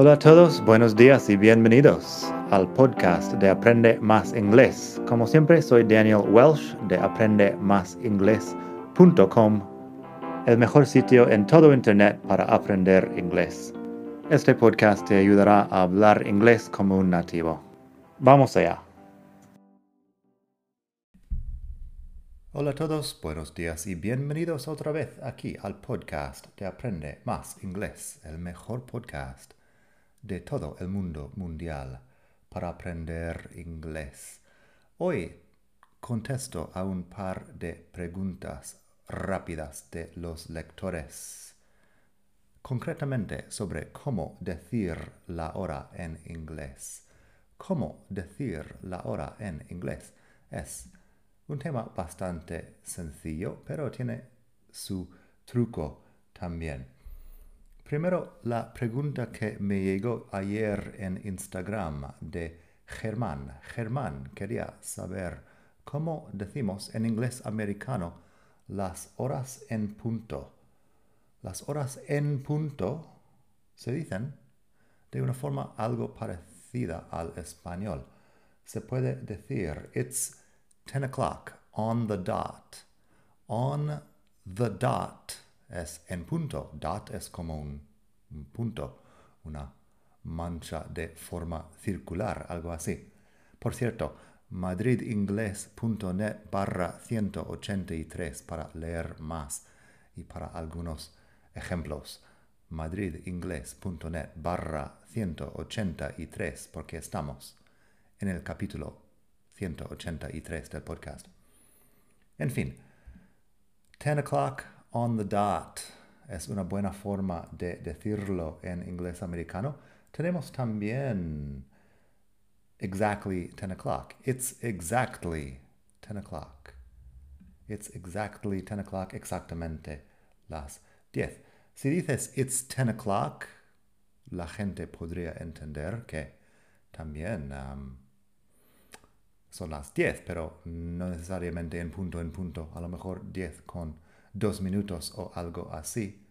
Hola a todos, buenos días y bienvenidos al podcast de Aprende Más Inglés. Como siempre, soy Daniel Welsh de aprendemásinglés.com, el mejor sitio en todo Internet para aprender inglés. Este podcast te ayudará a hablar inglés como un nativo. Vamos allá. Hola a todos, buenos días y bienvenidos otra vez aquí al podcast de Aprende Más Inglés, el mejor podcast de todo el mundo mundial para aprender inglés. Hoy contesto a un par de preguntas rápidas de los lectores, concretamente sobre cómo decir la hora en inglés. Cómo decir la hora en inglés es un tema bastante sencillo, pero tiene su truco también. Primero, la pregunta que me llegó ayer en Instagram de Germán. Germán quería saber cómo decimos en inglés americano las horas en punto. Las horas en punto se dicen de una forma algo parecida al español. Se puede decir, it's 10 o'clock on the dot. On the dot es en punto. Dot es como un, punto, una mancha de forma circular, algo así. Por cierto, madridingles.net barra 183 para leer más y para algunos ejemplos. madridingles.net barra 183 porque estamos en el capítulo 183 del podcast. En fin, 10 o'clock on the dot es una buena forma de decirlo en inglés americano. Tenemos también exactly 10 o'clock. It's exactly 10 o'clock. It's exactly 10 o'clock, exactamente las 10. Si dices it's 10 o'clock, la gente podría entender que también um, son las 10, pero no necesariamente en punto en punto, a lo mejor 10 con dos minutos o algo así.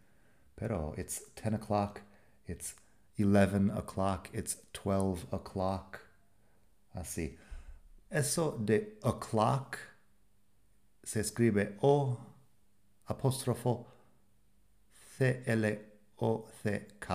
Pero it's 10 o'clock, it's 11 o'clock, it's 12 o'clock, así. Eso de o'clock se escribe O apóstrofo C-L-O-C-K.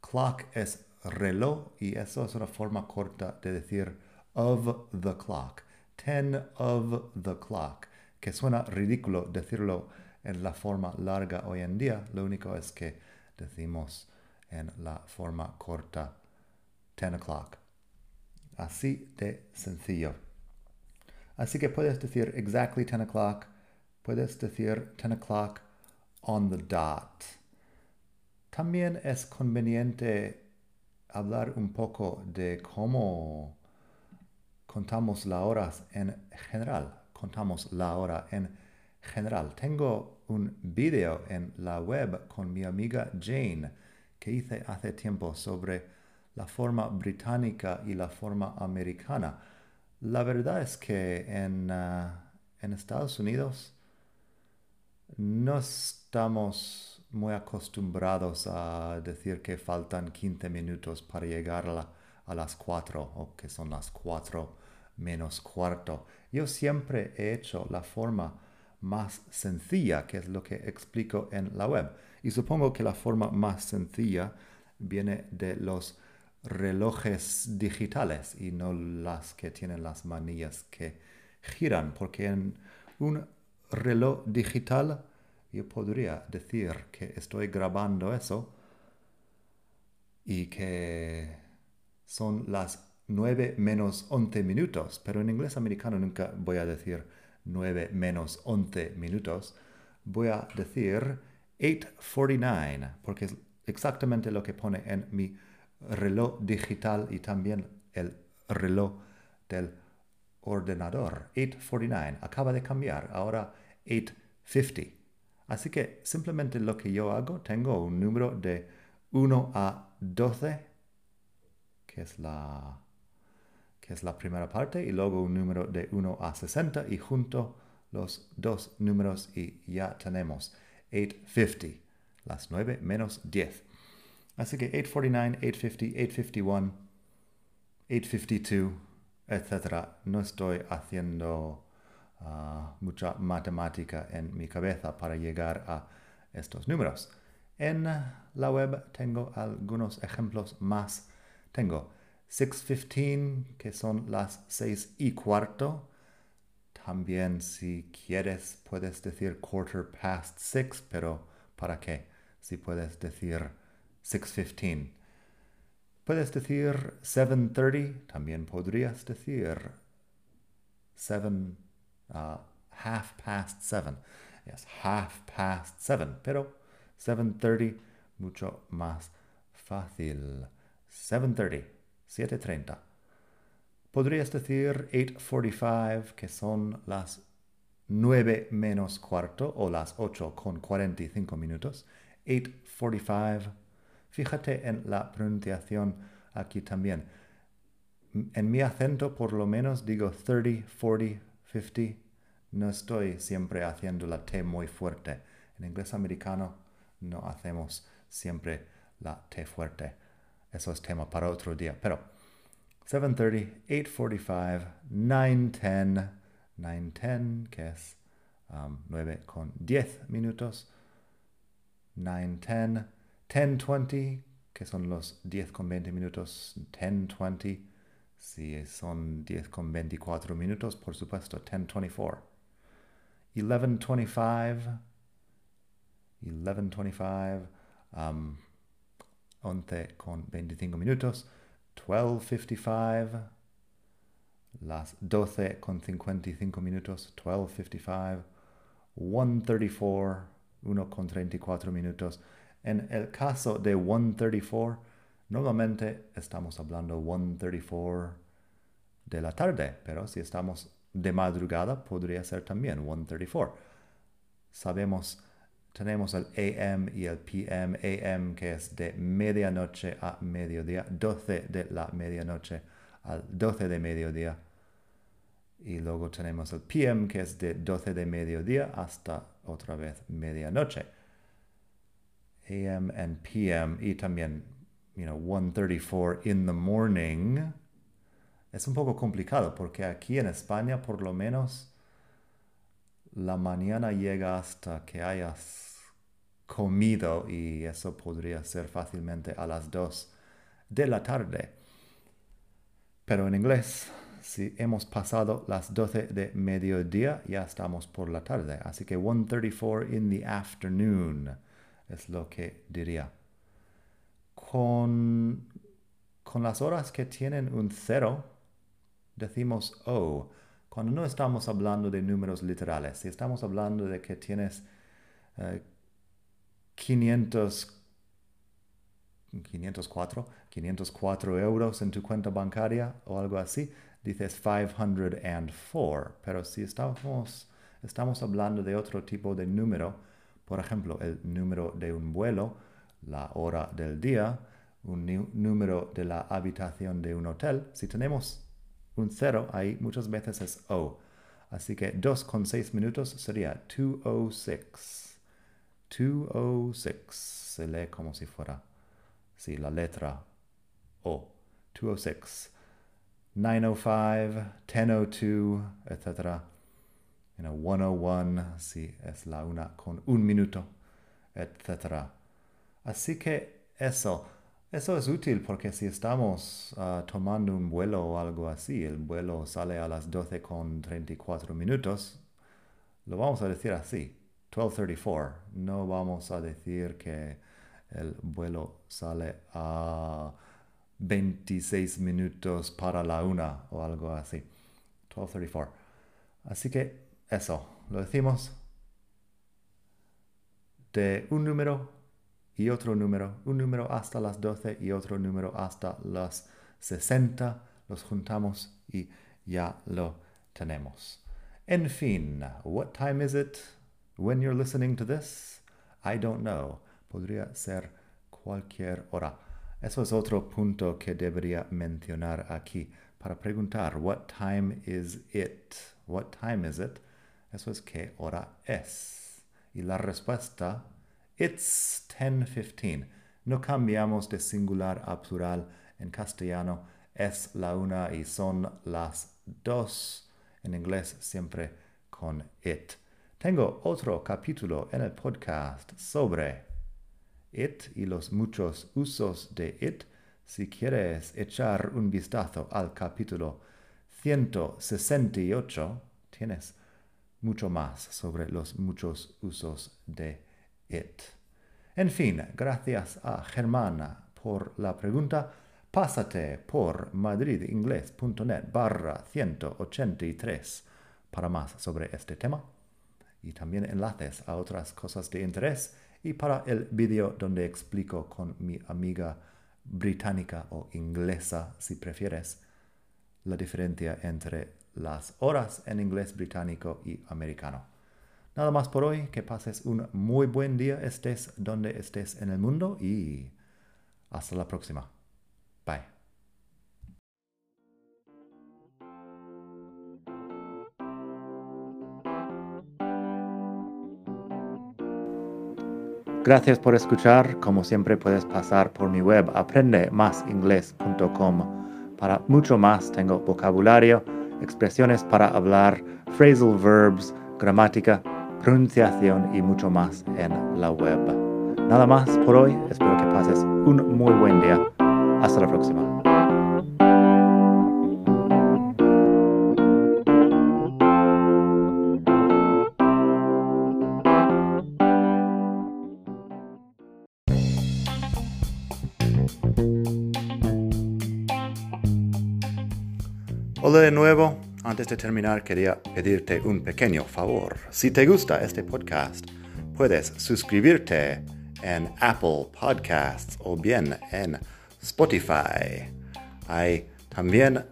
Clock es reloj y eso es una forma corta de decir of the clock. Ten of the clock. Que suena ridículo decirlo en la forma larga hoy en día. Lo único es que decimos en la forma corta ten o'clock. Así de sencillo. Así que puedes decir exactly ten o'clock. Puedes decir ten o'clock on the dot. También es conveniente hablar un poco de cómo contamos las horas en general. Contamos la hora en general. Tengo un video en la web con mi amiga Jane que hice hace tiempo sobre la forma británica y la forma americana. La verdad es que en, uh, en Estados Unidos no estamos muy acostumbrados a decir que faltan 15 minutos para llegar a, la, a las 4 o que son las 4 menos cuarto. Yo siempre he hecho la forma más sencilla, que es lo que explico en la web. Y supongo que la forma más sencilla viene de los relojes digitales y no las que tienen las manillas que giran, porque en un reloj digital yo podría decir que estoy grabando eso y que son las 9 menos 11 minutos, pero en inglés americano nunca voy a decir 9 menos 11 minutos, voy a decir 8.49, porque es exactamente lo que pone en mi reloj digital y también el reloj del ordenador. 8.49, acaba de cambiar, ahora 8.50. Así que simplemente lo que yo hago, tengo un número de 1 a 12, que es la es la primera parte, y luego un número de 1 a 60 y junto los dos números y ya tenemos 850, las 9 menos 10. Así que 849, 850, 851, 852, etc. No estoy haciendo uh, mucha matemática en mi cabeza para llegar a estos números. En la web tengo algunos ejemplos más. Tengo 6.15, que son las 6 y cuarto. También si quieres puedes decir quarter past 6, pero ¿para qué? Si puedes decir 6.15. Puedes decir 7.30, también podrías decir 7, uh, half past 7. Yes, half past 7, pero 7.30 mucho más fácil. 7.30, 7.30. Podrías decir 8.45, que son las 9 menos cuarto o las 8 con 45 minutos. 8.45. Fíjate en la pronunciación aquí también. En mi acento por lo menos digo 30, 40, 50. No estoy siempre haciendo la T muy fuerte. En inglés americano no hacemos siempre la T fuerte. Eso es tema para otro día. Pero 7.30, 8.45, 9.10, 9.10, que es 9 um, con 10 minutos. 9.10, 10.20, que son los 10 con 20 minutos. 10.20, si son 10 con 24 minutos, por supuesto, 10.24. 11.25, 11.25, um, 11 con 25 minutos, 12.55, las 12 con 55 minutos, 12.55, 1.34, 1 con 34 minutos. En el caso de 1.34, normalmente estamos hablando 1.34 de la tarde, pero si estamos de madrugada podría ser también 1.34. Sabemos tenemos el AM y el PM. AM que es de medianoche a mediodía, 12 de la medianoche al 12 de mediodía. Y luego tenemos el PM que es de 12 de mediodía hasta otra vez medianoche. AM and PM y también, you know, 1.34 in the morning. Es un poco complicado porque aquí en España por lo menos la mañana llega hasta que hayas comido y eso podría ser fácilmente a las 2 de la tarde. Pero en inglés, si hemos pasado las 12 de mediodía, ya estamos por la tarde. Así que 1.34 in the afternoon es lo que diría. Con, con las horas que tienen un cero, decimos O cuando no estamos hablando de números literales, si estamos hablando de que tienes 500, 504, 504 euros en tu cuenta bancaria o algo así, dices 504. Pero si estamos, estamos hablando de otro tipo de número, por ejemplo, el número de un vuelo, la hora del día, un número de la habitación de un hotel, si tenemos un cero ahí muchas veces es O. Así que 2 con 6 minutos sería 206. 206 se lee como si fuera, sí, la letra O. 206. 905, 1002, etc. You know, 101, si es la una con un minuto, etc. Así que eso. Eso es útil porque si estamos uh, tomando un vuelo o algo así, el vuelo sale a las 12 con 34 minutos, lo vamos a decir así, 12.34. No vamos a decir que el vuelo sale a 26 minutos para la una o algo así. 12.34. Así que eso, lo decimos de un número y otro número, un número hasta las 12 y otro número hasta las 60, los juntamos y ya lo tenemos. En fin, what time is it when you're listening to this? I don't know. Podría ser cualquier hora. Eso es otro punto que debería mencionar aquí para preguntar what time is it? What time is it? Eso es qué hora es. Y la respuesta It's 10:15. No cambiamos de singular a plural en castellano. Es la una y son las dos. En inglés siempre con it. Tengo otro capítulo en el podcast sobre it y los muchos usos de it. Si quieres echar un vistazo al capítulo 168, tienes mucho más sobre los muchos usos de En fin, gracias a Germana por la pregunta. Pásate por madridingles.net barra 183 para más sobre este tema y también enlaces a otras cosas de interés y para el vídeo donde explico con mi amiga británica o inglesa si prefieres la diferencia entre las horas en inglés británico y americano. Nada más por hoy, que pases un muy buen día estés donde estés en el mundo y hasta la próxima. Bye. Gracias por escuchar. Como siempre puedes pasar por mi web aprendemasingles.com. Para mucho más tengo vocabulario, expresiones para hablar, phrasal verbs, gramática, pronunciación y mucho más en la web. Nada más por hoy. Espero que pases un muy buen día. Hasta la próxima. Hola de nuevo. Antes de terminar, quería pedirte un pequeño favor. Si te gusta este podcast, puedes suscribirte en Apple Podcasts o bien en Spotify. Hay también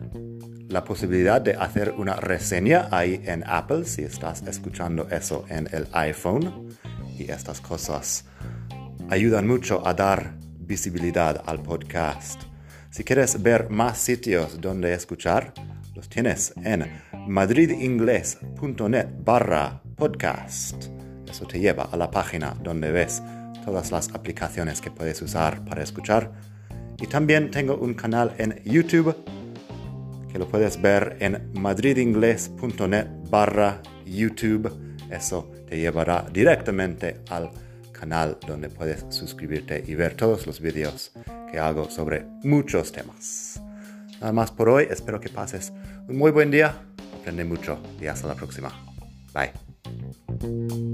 la posibilidad de hacer una reseña ahí en Apple si estás escuchando eso en el iPhone. Y estas cosas ayudan mucho a dar visibilidad al podcast. Si quieres ver más sitios donde escuchar, los tienes en madridingles.net barra podcast. Eso te lleva a la página donde ves todas las aplicaciones que puedes usar para escuchar. Y también tengo un canal en YouTube que lo puedes ver en madridingles.net barra YouTube. Eso te llevará directamente al canal donde puedes suscribirte y ver todos los vídeos que hago sobre muchos temas. Nada más por hoy, espero que pases un muy buen día, aprende mucho y hasta la próxima. Bye.